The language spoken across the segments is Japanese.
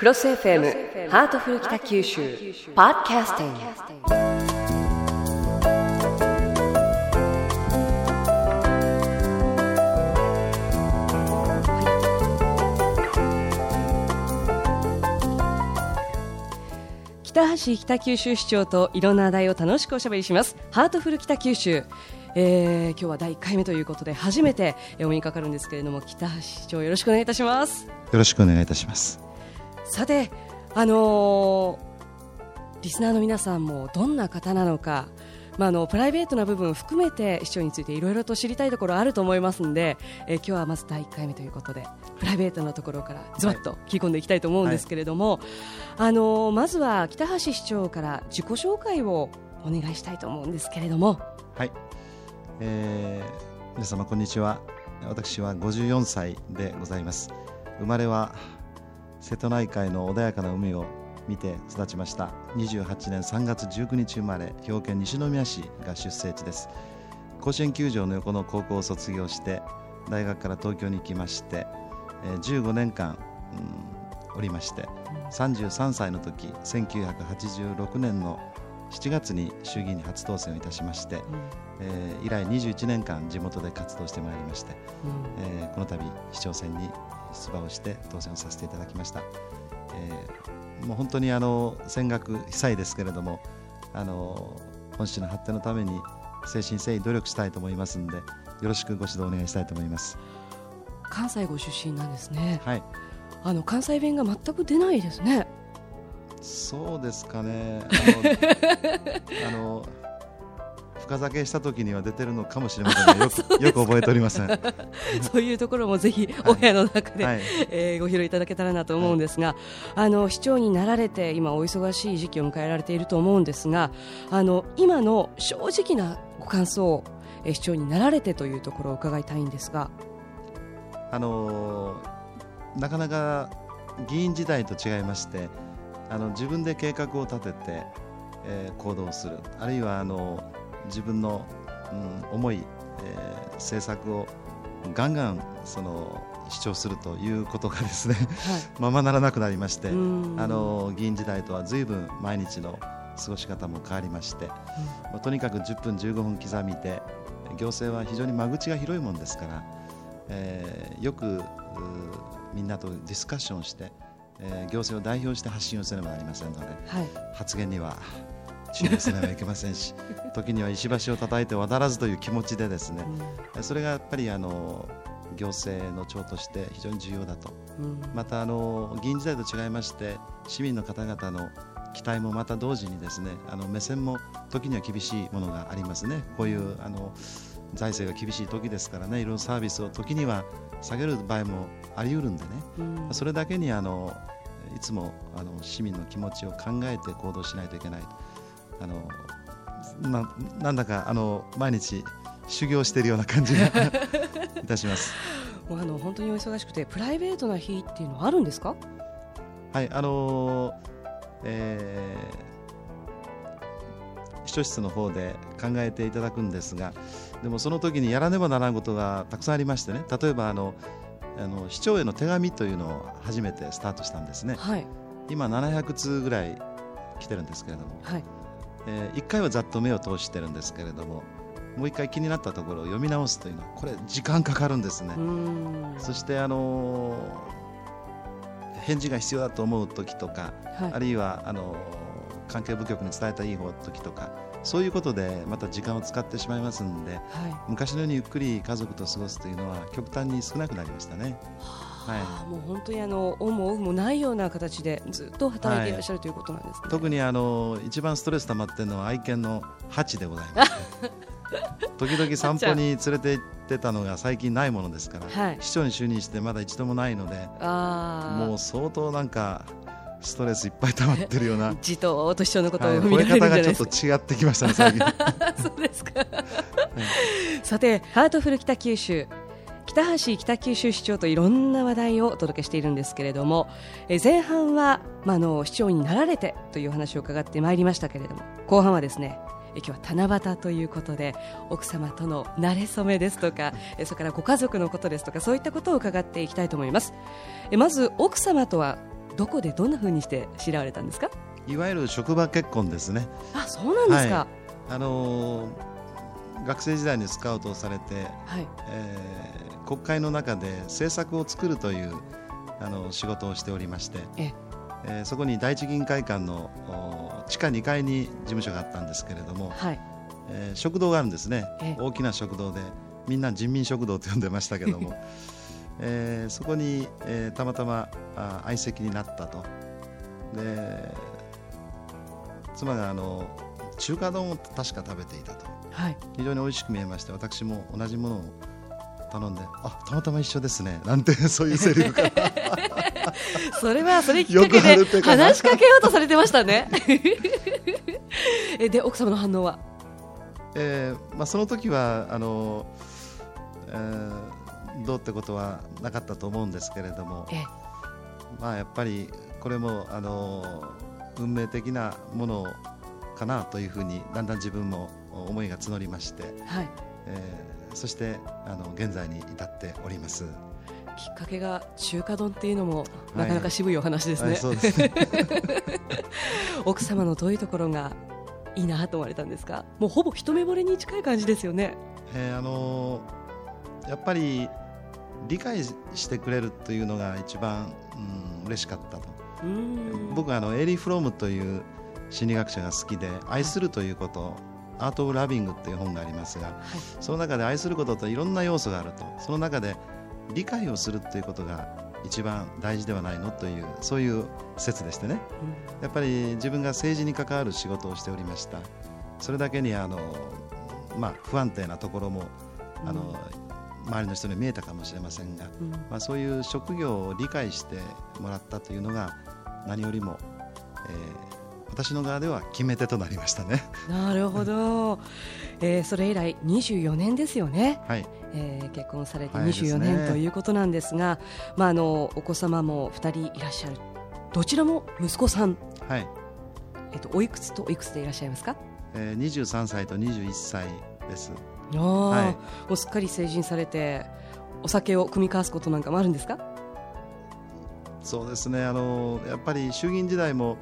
クロス FM ハートフル北九州パーキャスティング北橋北九州市長といろんな話題を楽しくおしゃべりします。ハートフル北九州。えー、今日は第1回目ということで初めてお目にかかるんですけれども北橋市長よろしくお願いいたします。よろしくお願いいたしますさてあのー、リスナーの皆さんもどんな方なのかまあ、あのプライベートな部分を含めて市長についていろいろと知りたいところあると思いますので、えー、今日はまず第1回目ということでプライベートなところからズバッと聞き込んでいきたいと思うんですけれども、はい、あのまずは北橋市長から自己紹介をお願いしたいと思うんですけれども。はい、えー、皆様こんにちは。私は54歳でございます。生まれは瀬戸内海の穏やかな海を見て育ちました。28年3月19日生まれ兵庫県西宮市が出生地です。甲子園球場の横の高校を卒業して大学から東京に来まして15年間、うん、おりまして33歳の時1986年の7月に衆議院に初当選をいたしまして、うん、えー、以来21年間地元で活動してまいりまして、うん、えー、この度市長選に出馬をして当選をさせていただきました。えーもう本当にあの戦学被災ですけれどもあの本市の発展のために誠心誠意努力したいと思いますのでよろしくご指導お願いしたいと思います。関西ご出身なんですね。はい。あの関西弁が全く出ないですね。そうですかね。あの 深酒した時には出てるのかもしれませんがよく よく覚えておりません。そういうところもぜひお部屋の中で、はい、えー、ご披露いただけたらなと思うんですが、はい、あの市長になられて今お忙しい時期を迎えられていると思うんですがあの今の正直なご感想え市長になられてというところを伺いたいんですが。あのなかなか議員時代と違いましてあの自分で計画を立てて、えー、行動する。あるいはあの自分の、うん、思い、えー、政策をガンガンその主張するということがですね、はい、ままならなくなりましてあの議員時代とは随分毎日の過ごし方も変わりまして、うん、まあ、とにかく10分15分刻みで行政は非常に間口が広いものですから、えー、よくみんなとディスカッションして、えー、行政を代表して発信をせねばなりませんので、はい、発言には注意せねばいけませんし 時には石橋を叩いて渡らずという気持ちでですね、うん、それがやっぱりあの行政の長として非常に重要だと、うん、またあの議員時代と違いまして市民の方々の期待もまた同時にですねあの目線も時には厳しいものがありますね。こういうあの財政が厳しい時ですからねいろいろサービスを時には下げる場合もあり得るんでね、うん、それだけにあのいつもあの市民の気持ちを考えて行動しないといけないあのまあ、なんだかあの毎日修行しているような感じが いたします。もうあの本当にお忙しくてプライベートな日っていうのはあるんですか？はいあのー、えー、秘書室の方で考えていただくんですがでもその時にやらねばならんことがたくさんありましてね例えばあのあの市長への手紙というのを初めてスタートしたんですね、はい、今700通ぐらい来てるんですけれども、はいえー、1回はざっと目を通してるんですけれどももう1回気になったところを読み直すというのはこれ時間かかるんですね。そしてあのー、返事が必要だと思う時とか、はい、あるいはあのー、関係部局に伝えたいい方時とかそういうことでまた時間を使ってしまいますので、はい、昔のようにゆっくり家族と過ごすというのは極端に少なくなりましたね。はい、もう本当にあのオンもオフもないような形でずっと働いていらっしゃる、ということなんです、ね、特にあの一番ストレス溜まっているのは愛犬のハチでございます。時々散歩に連れて行ってたのが最近ないものですから、はい、市長に就任してまだ一度もないのでもう相当なんかストレスいっぱい溜まってるような じとと市長のことを見られるんじゃないですか、はい、方がちょっと違ってきましたね最近。そうですか、はい、さてハートフル北九州北橋北九州市長といろんな話題をお届けしているんですけれどもえ前半は、まあ、の市長になられてという話を伺ってまいりましたけれども後半はですね今日は七夕ということで奥様との馴れ初めですとかそれからご家族のことですとかそういったことを伺っていきたいと思います。まず奥様とはどこでどんなふうにして知られたんですか？いわゆる職場結婚ですね。あそうなんですか、はい、あのー、学生時代にスカウトされて、はい。えー、国会の中で政策を作るというあの仕事をしておりましてええ。ー、そこに第一議員会館の地下2階に事務所があったんですけれども、はい。えー、食堂があるんですね。大きな食堂でみんな人民食堂と呼んでましたけども、えー、そこに、えー、たまたまあ相席になったと。で妻があの中華丼を確か食べていたと、はい、非常に美味しく見えまして私も同じものを頼んであたまたま一緒ですねなんて そういうセリフが それはそれきっかけで話しかけようとされてましたね。えで奥様の反応は、えーまあ、その時はあの、えー、どうってことはなかったと思うんですけれども、まあ、やっぱりこれもあの運命的なものかなというふうにだんだん自分も思いが募りまして、はい。えー、そしてあの現在に至っております。きっかけが中華丼っていうのもなかなか渋いお話ですね。はいはい、すね 奥様のどういうところがいいなと思われたんですか？もうほぼ一目惚れに近い感じですよね。えー、あのー、やっぱり理解してくれるというのが一番、うん、嬉しかったと。僕はあのエリー・フロームという心理学者が好きで愛するということ、アート・オブ・ラビングっていう本がありますが、はい、その中で愛することといろんな要素があるとその中で理解をするということが一番大事ではないのというそういう説でしてね、やっぱり自分が政治に関わる仕事をしておりました。それだけにあの、まあ、不安定なところもあの、周りの人に見えたかもしれませんが、まあ、そういう職業を理解してもらったというのが何よりも、えー、私の側では決め手となりましたね。なるほど、えー、それ以来24年ですよね、はい。えー、結婚されて24年、ね、ということなんですが、まあ、あのお子様も2人いらっしゃる。どちらも息子さん、はい。えーと、おいくつとおいくつでいらっしゃいますか、えー、23歳と21歳です。あはい、もうすっかり成人されてお酒を酌み交わすことなんかもあるんですか？そうですね。あのやっぱり衆議院時代も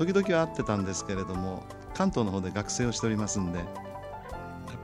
時々は会ってたんですけれども関東の方で学生をしておりますんでやっ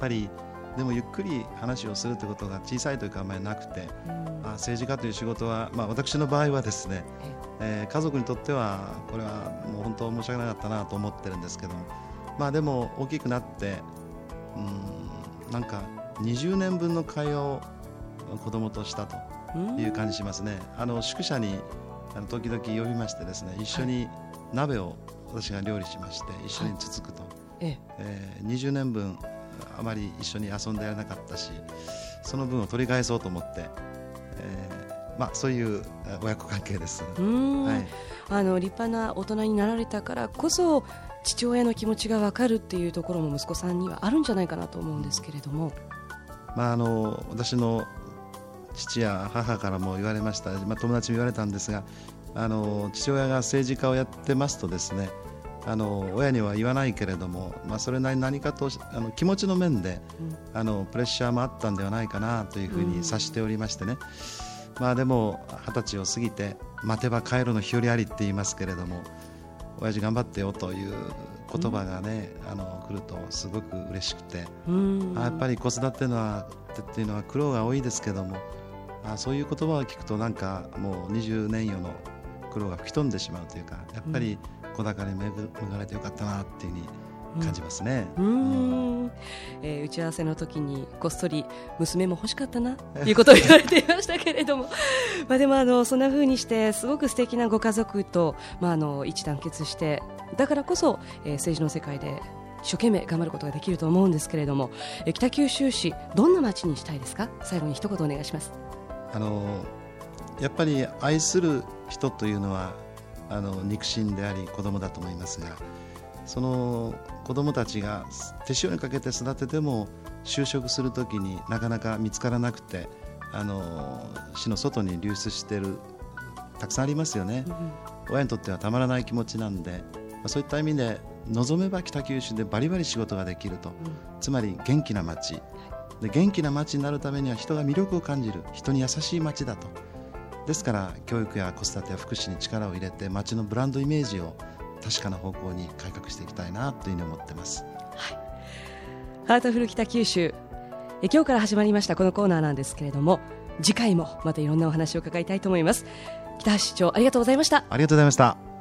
ぱりでもゆっくり話をするということが小さいというかあまりなくて、まあ、政治家という仕事は、まあ、私の場合はですね、えー、家族にとってはこれはもう本当申し訳なかったなと思ってるんですけどまあでも大きくなってうんなんか20年分の会話を子供としたという感じしますね。あの宿舎にあの時々呼びましてですね一緒に鍋を私が料理しまして一緒につつくと、はい、ええ。ー、20年分あまり一緒に遊んでやらなかったしその分を取り返そうと思って、えーまあ、そういう親子関係です。はい、あの立派な大人になられたからこそ父親の気持ちが分かるっていうところも息子さんにはあるんじゃないかなと思うんですけれども、まあ、あの私の父や母からも言われました、まあ、友達も言われたんですがあの父親が政治家をやってますとですねあの親には言わないけれども、まあ、それなりに何かとあの気持ちの面で、うん、あのプレッシャーもあったんではないかなというふうに察しておりましてね、うん、まあ、でも二十歳を過ぎて待てば帰るの日和ありって言いますけれども親父頑張ってよという言葉がね、うん、あの来るとすごく嬉しくて、あやっぱり子育てのはっていうのは苦労が多いですけどもあそういう言葉を聞くとなんかもう20年余の苦労が吹き飛んでしまうというかやっぱり子宝に恵まれてよかったなっていうふうに感じますね、うん、えー、打ち合わせの時にこっそり娘も欲しかったなということを言われていましたけれども。まあでもあのそんなふうにしてすごく素敵なご家族と、まあ、あの一致団結してだからこそ、えー、政治の世界で一生懸命頑張ることができると思うんですけれども、えー、北九州市どんな街にしたいですか？最後に一言お願いします。あのやっぱり愛する人というのはあの肉親であり子供だと思いますがその子供たちが手塩にかけて育てても就職するときになかなか見つからなくてあの市の外に流出しているたくさんありますよね、うん、親にとってはたまらない気持ちなんで、まあ、そういった意味で望めば北九州でバリバリ仕事ができると、うん、つまり元気な街。で元気な街になるためには人が魅力を感じる。人に優しい街だとですから教育や子育てや福祉に力を入れて町のブランドイメージを確かな方向に改革していきたいなというふうに思ってます。はい、ハートフル北九州。え今日から始まりましたこのコーナーなんですけれども次回もまたいろんなお話を伺いたいと思います。北橋市長ありがとうございました。ありがとうございました